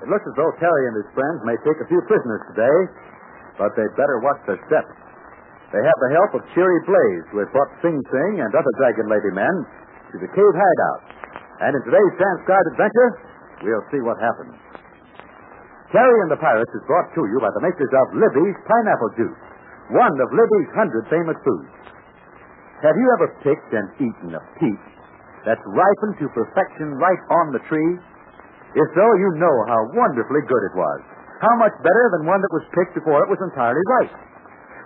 It looks as though Terry and his friends may take a few prisoners today, but they'd better watch their steps. They have the help of Cheery Blaze, who has brought Sing Sing and other Dragon Lady men to the cave hideout. And in today's transcribed adventure, we'll see what happens. Terry and the Pirates is brought to you by the makers of Libby's Pineapple Juice, one of Libby's hundred famous foods. Have you ever picked and eaten a peach that's ripened to perfection right on the tree? If so, you know how wonderfully good it was. How much better than one that was picked before it was entirely ripe.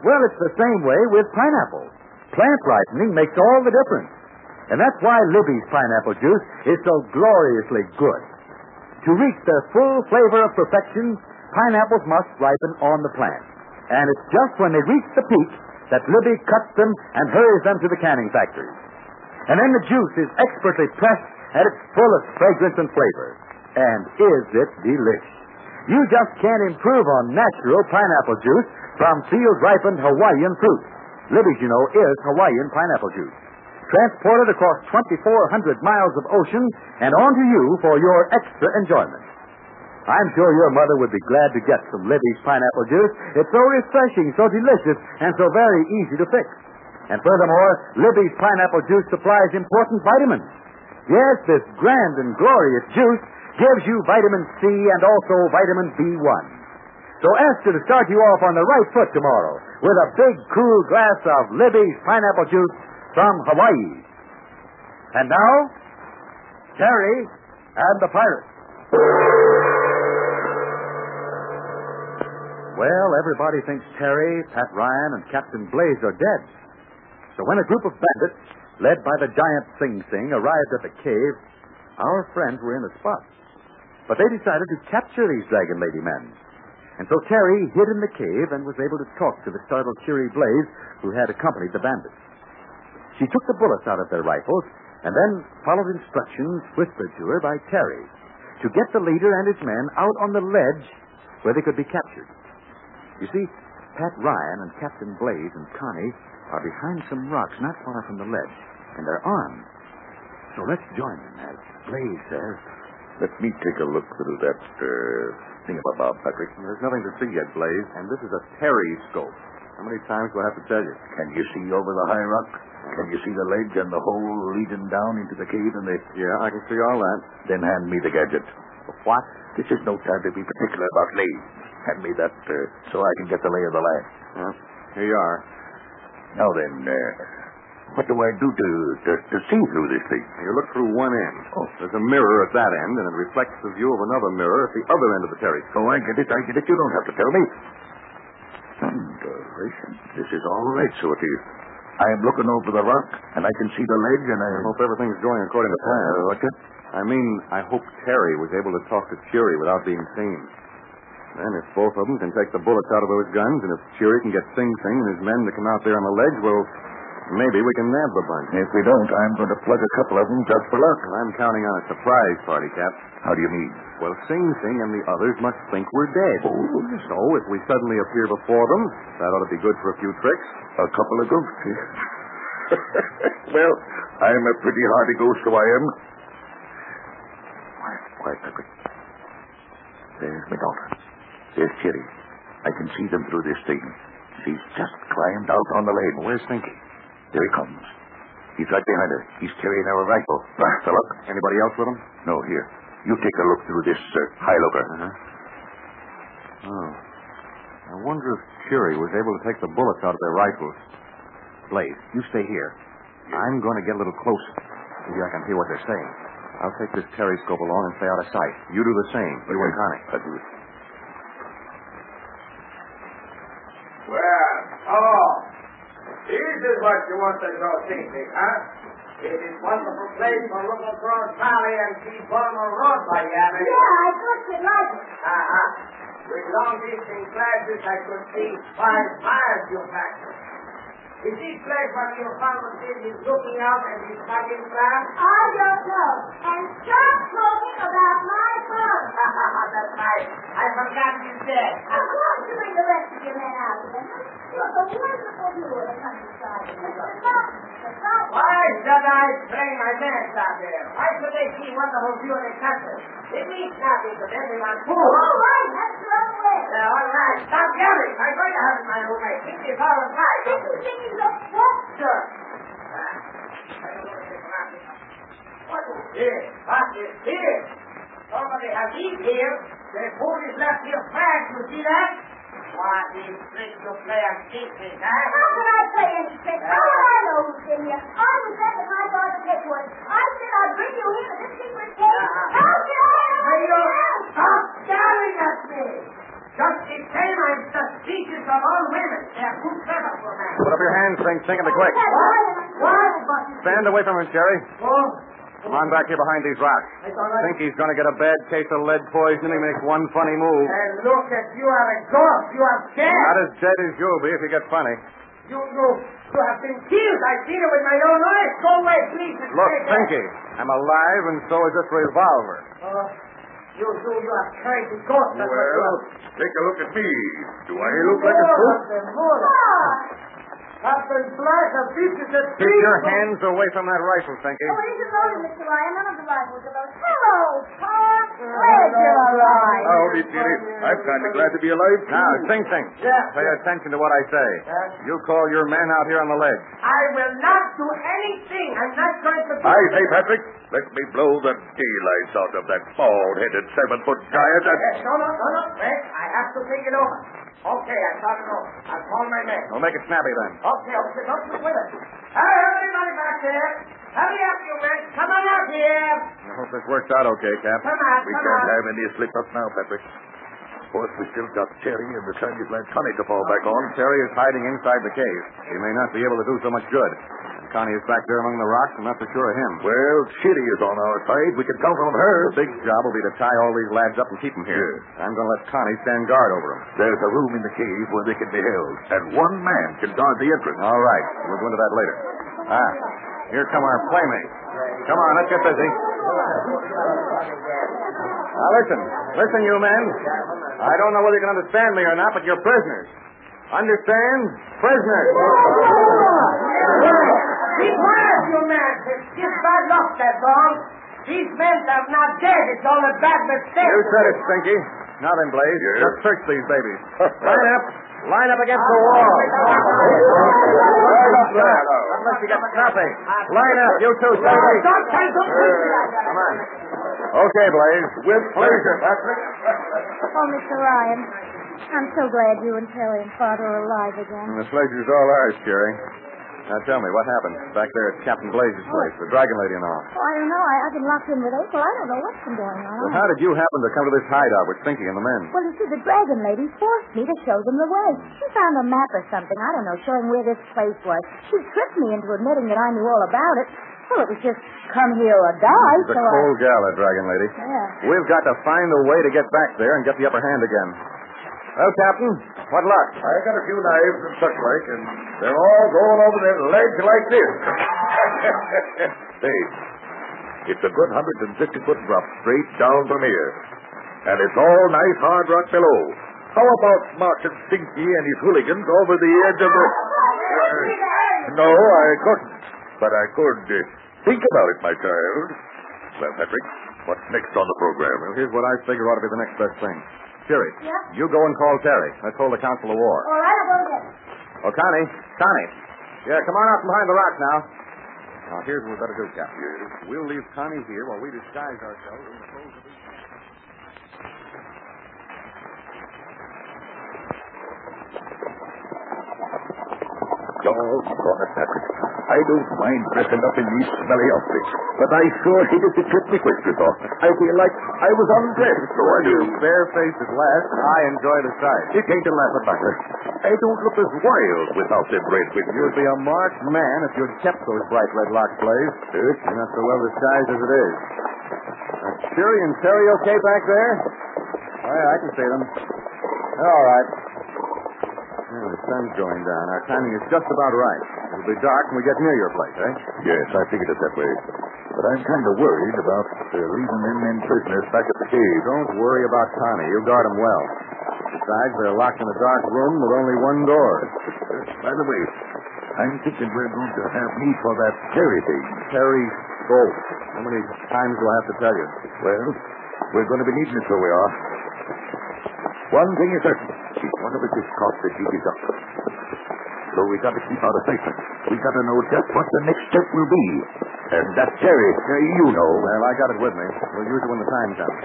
Well, it's the same way with pineapple. Plant ripening makes all the difference. And that's why Libby's pineapple juice is so gloriously good. To reach their full flavor of perfection, pineapples must ripen on the plant. And it's just when they reach the peak that Libby cuts them and hurries them to the canning factory. And then the juice is expertly pressed at its fullest fragrance and flavor. And is it delicious? You just can't improve on natural pineapple juice from field ripened Hawaiian fruit. Libby's, you know, is Hawaiian pineapple juice. Transported across 2,400 miles of ocean and onto you for your extra enjoyment. I'm sure your mother would be glad to get some Libby's pineapple juice. It's so refreshing, so delicious, and so very easy to fix. And furthermore, Libby's pineapple juice supplies important vitamins. Yes, this grand and glorious juice gives you vitamin C and also vitamin B1. So ask her to start you off on the right foot tomorrow with a big, cool glass of Libby's pineapple juice from Hawaii. And now, Terry and the Pirates. Well, everybody thinks Terry, Pat Ryan, and Captain Blaze are dead. So when a group of bandits, led by the giant Sing Sing, arrived at the cave, our friends were in a spot. But they decided to capture these Dragon Lady men. And so Terry hid in the cave and was able to talk to the startled Cheery Blaze, who had accompanied the bandits. She took the bullets out of their rifles and then followed instructions whispered to her by Terry to get the leader and his men out on the ledge where they could be captured. You see, Pat Ryan and Captain Blaze and Connie are behind some rocks not far from the ledge, and they're armed. So let's join them, as Blaze says. Let me take a look through that uh, thing about Patrick. There's nothing to see yet, Blaze, and this is a Terry scope. How many times do I have to tell you? Can you see over the high rock? Can you see the ledge and the hole leading down into the cave and the... Yeah, I can see all that. Then hand me the gadget. What? This is no time to be particular about lead. Hand me that uh, so I can get the lay of the land. Here you are. Now then, uh, what do I do to, to, to see through this thing? You look through one end. Oh. There's a mirror at that end, and it reflects the view of another mirror at the other end of the Terry Oh, I get it, I get it. You don't have to tell me. Thunderation. This is all right, so it is. I am looking over the rock, and I can see the ledge, and I... I hope everything's going according to plan. Uh, what's that? I mean, I hope Terry was able to talk to Cheery without being seen. Then, if both of them can take the bullets out of those guns, and if Cheery can get Sing Sing and his men to come out there on the ledge, well, maybe we can nab the bunch. If we don't, I'm going to plug a couple of them just for luck. Well, I'm counting on a surprise party, Cap. How do you mean? Well, Sing Sing and the others must think we're dead. Oh. So, if we suddenly appear before them, that ought to be good for a few tricks. A couple of ghosts. well, I'm a pretty hardy ghost, so I am. Quiet, quiet. There's my daughter. There's Cherry. I can see them through this thing. She's just climbed out on the ledge. Where's Stinky? There he comes. He's right behind her. He's carrying our rifle. Back the look. Anybody else with him? No, here. You take a look through this uh, high looker. Uh-huh. Oh. I wonder if Cheery was able to take the bullets out of their rifles. Blaze, you stay here. I'm going to get a little closer. Maybe I can hear what they're saying. I'll take this periscope along and stay out of sight. You do the same. You and Connie. I'll do it. Well, oh, what you want to go thinking, huh? It is wonderful place for looking across valley and see Balmer Road by Yabby. Yeah, I thought you'd like it. Uh-huh. With long distance glasses, I could see five miles you factor. Is this place what your father said is looking out and he's cutting glass? I don't know. And stop talking about my phone. That's right. I forgot you said. Why don't you bring the rest of your men out again? Look, a wonderful view of the countryside. The the. Why should I bring my men out there? Why should they see wonderful view of the country? It means nothing to them if I'm All poor. right, that's way. Uh, all right, stop yelling. I'm going to have my own way. Think it's all right. Did you think he's a monster? What is this? What is this? Somebody has eat here. The food is left here fast. You see that? What is trick to play a secret, How can I play any trick? How do I know who's in here? I was my. I said I'd bring you here to this secret. Uh-huh. How can I you stop yelling at me. Just the same, I'm suspicious of all women. They're too clever for man. Put up your hands, Think. Think of the quick. What? What? Stand away from him, Jerry. Oh, Come on back here behind these rocks. it's all right. Think he's going to get a bad case of lead poisoning. He makes one funny move. And look at you are a ghost. You are dead. Not as dead as you'll be if you get funny. You, you, you have been killed. I've seen it with my own eyes. Go away, please. Look. Pinky, I'm alive, and so is this revolver. Oh, you, you, you are trying to ghost us. Well, take a look at me. Do I look like a spook? Captain Black, a beach is a Keep your hands away from that rifle, Pinky. Oh, it isn't loaded, Mr. Ryan. None of the rifles are loaded. Hello, Tom. Glad you're alive. Howdy, Jerry. I'm kind of glad to be alive. Now, Sing Sing. Yeah. Pay attention to what I say. Yeah. You call your men out here on the ledge. I will not do anything. I'm not going to do I say, Patrick, let me blow the daylights out of that bald-headed seven-foot giant. Yes, no, no, no, no. Wait, I have to think it over. Okay, I thought it over. I'll call my men. Well, make it snappy then. Okay, okay, don't you with it. Hey, everybody back there. Hurry up, you men. Come on out here. I hope this works out okay, Cap. Come on, We come can't on. have any slip-ups now, Patrick. Of course, we still got Terry and the Chinese lad Connie to fall back on. Terry is hiding inside the cave. He may not be able to do so much good. Connie is back there among the rocks. I'm not so sure of him. Well, Chitty is on our side. We can count on her. The big job will be to tie all these lads up and keep them here. I'm going to let Connie stand guard over them. There's a room in the cave where they can be held, and one man can guard the entrance. All right. We'll go into that later. Ah, here come our playmates. Come on, let's get busy. Now listen, listen, you men. I don't know whether you can understand me or not, but you're prisoners. Understand? Prisoners. Just bad luck, that's all. These men are not dead. It's all a bad mistake. You said it, Stinky. Now then, Blaze, Yes? let's search these babies. Line up. Line up against the wall. Unless you get nothing. Line up, you two, Stinky. Don't try to Come on. Okay, Blaze. With pleasure, Patrick. Oh, Mr. Ryan, I'm so glad you and Terry and Father are alive again. The pleasure's all ours, Jerry. Now tell me, what happened back there at Captain Blaze's place, the Dragon Lady and all? Oh, I don't know. I, I've been locked in with April. I don't know what's been going on. Well, how did you happen to come to this hideout with Stinky and the men? Well, you see, the dragon lady forced me to show them the way. She found a map or something, I don't know, showing where this place was. She tricked me into admitting that I knew all about it. Well, it was just come here or die, She's a so cold gal, that Dragon Lady. Yeah. We've got to find a way to get back there and get the upper hand again. Well, Captain, what luck? I got a few knives and such like, and they're all going over their legs like this. Say, it's a good 150 foot drop straight down from here. And it's all nice hard rock below. How about marching Stinky and his hooligans over the edge of the... no, I couldn't. But I could uh, think about it, my child. Well, Patrick, what's next on the program? Well, here's what I figure ought to be the next best thing. Jerry, Yeah? you go and call Terry. Let's hold a council of war. All right, I'll go again. Oh, Connie, Connie. Yeah, come on out from behind the rock now. Now, here's what we better do, Captain. We'll leave Connie here while we disguise ourselves in the clothes of these... Doggone it, Patrick. I don't mind dressing up in these smelly outfits, but I sure hated to trip me whiskers off. I feel like I was undressed, so I do. Bare-faced at last, I enjoy the sight. It ain't a laughing matter. I don't look as wild without them red whiskers. You'd be a marked man if you'd kept those bright red locks, Blaze. You're not so well disguised as it is. Are Shirley and Terry okay back there? Oh, yeah, I can see them. They're all right. Yeah, the sun's going down. Our timing is just about right. It'll be dark when we get near your place, eh? Yes, I figured it that way. But I'm kind of worried about They're leaving them men prisoners back at the cave. Don't worry about Connie. You guard him well. Besides, they're locked in a dark room with only one door. By the way, I'm thinking we're going to have need for that Terry thing. Terry Bolt. How many times do I have to tell you? Well, we're going to be needing it, so we are. One thing is certain. One of us is caught, the jig is up. So we got to keep out of sight. We got to know just what the next step will be. And that's Terry. Uh, you know. Well, I got it with me. We'll use it when the time comes.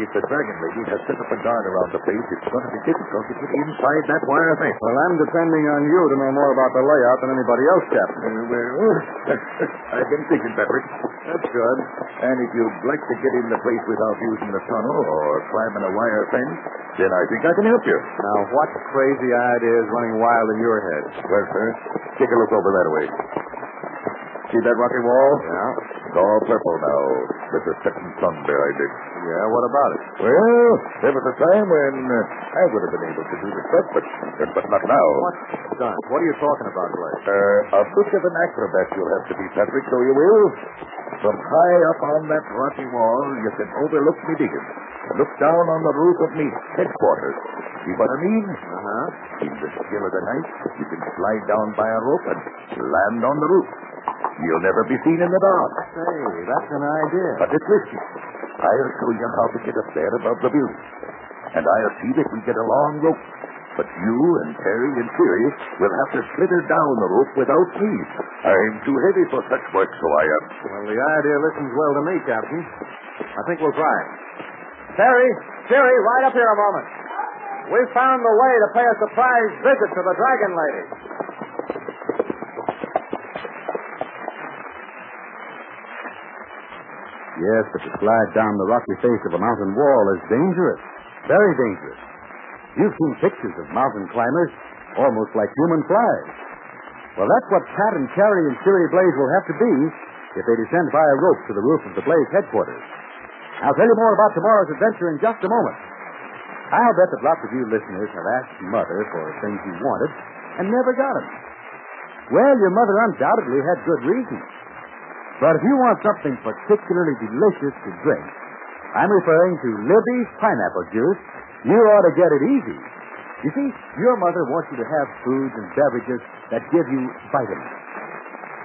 If the Dragon Lady has set up a guard around the place, it's going to be difficult to get inside that wire fence. Well, I'm depending on you to know more about the layout than anybody else, Captain. Uh, well, I've been thinking, Patrick. That's good. And if you'd like to get in the place without using the tunnel or climbing a wire fence, then I think I can help you. Now, what crazy idea is running wild in your head? Well, sir, take a look over that way. See that rocky wall? Yeah. It's all purple now, This is setting sun behind it. Yeah, what about it? Well, there was a time when uh, I would have been able to do the stuff, but, but not now. What stunt? What are you talking about, Blake? Uh, a bit of an acrobat you'll have to be, Patrick, so you will. From high up on that rocky wall, you can overlook me digging. Look down on the roof of me headquarters. See what I mean? Uh-huh. In the still of the night, you can slide down by a rope and land on the roof. You'll never be seen in the dark. Say, that's an idea. But it's risky. I'll show you how to get up there above the building. And I'll see that we get a long rope. But you and Terry and Fury will have to slither down the rope without me. I'm too heavy for such work, so I am. Well, the idea listens well to me, Captain. I think we'll try it. Terry, Terry, right up here a moment. We've found the way to pay a surprise visit to the Dragon Lady. Yes, but to slide down the rocky face of a mountain wall is dangerous. Very dangerous. You've seen pictures of mountain climbers almost like human flies. Well, that's what Pat and Carrie and Siri Blaze will have to be if they descend by a rope to the roof of the Blaze headquarters. I'll tell you more about tomorrow's adventure in just a moment. I'll bet that lots of you listeners have asked Mother for things you wanted and never got them. Well, your mother undoubtedly had good reasons. But if you want something particularly delicious to drink, I'm referring to Libby's pineapple juice. You ought to get it easy. You see, your mother wants you to have foods and beverages that give you vitamins.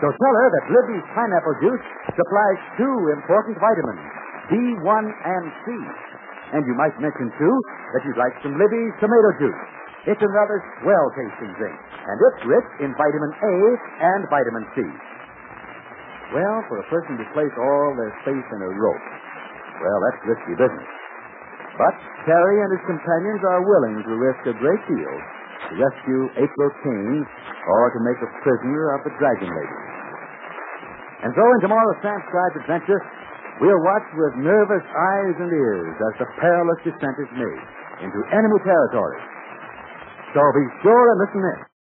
So tell her that Libby's pineapple juice supplies two important vitamins, B1 and C. And you might mention, too, that you'd like some Libby's tomato juice. It's another swell tasting drink, and it's rich in vitamin A and vitamin C. Well, for a person to place all their faith in a rope, well, that's risky business. But Terry and his companions are willing to risk a great deal to rescue April Kane or to make a prisoner of the Dragon Lady. And so in tomorrow's transcribed adventure, we'll watch with nervous eyes and ears as the perilous descent is made into enemy territory. So be sure and listen in.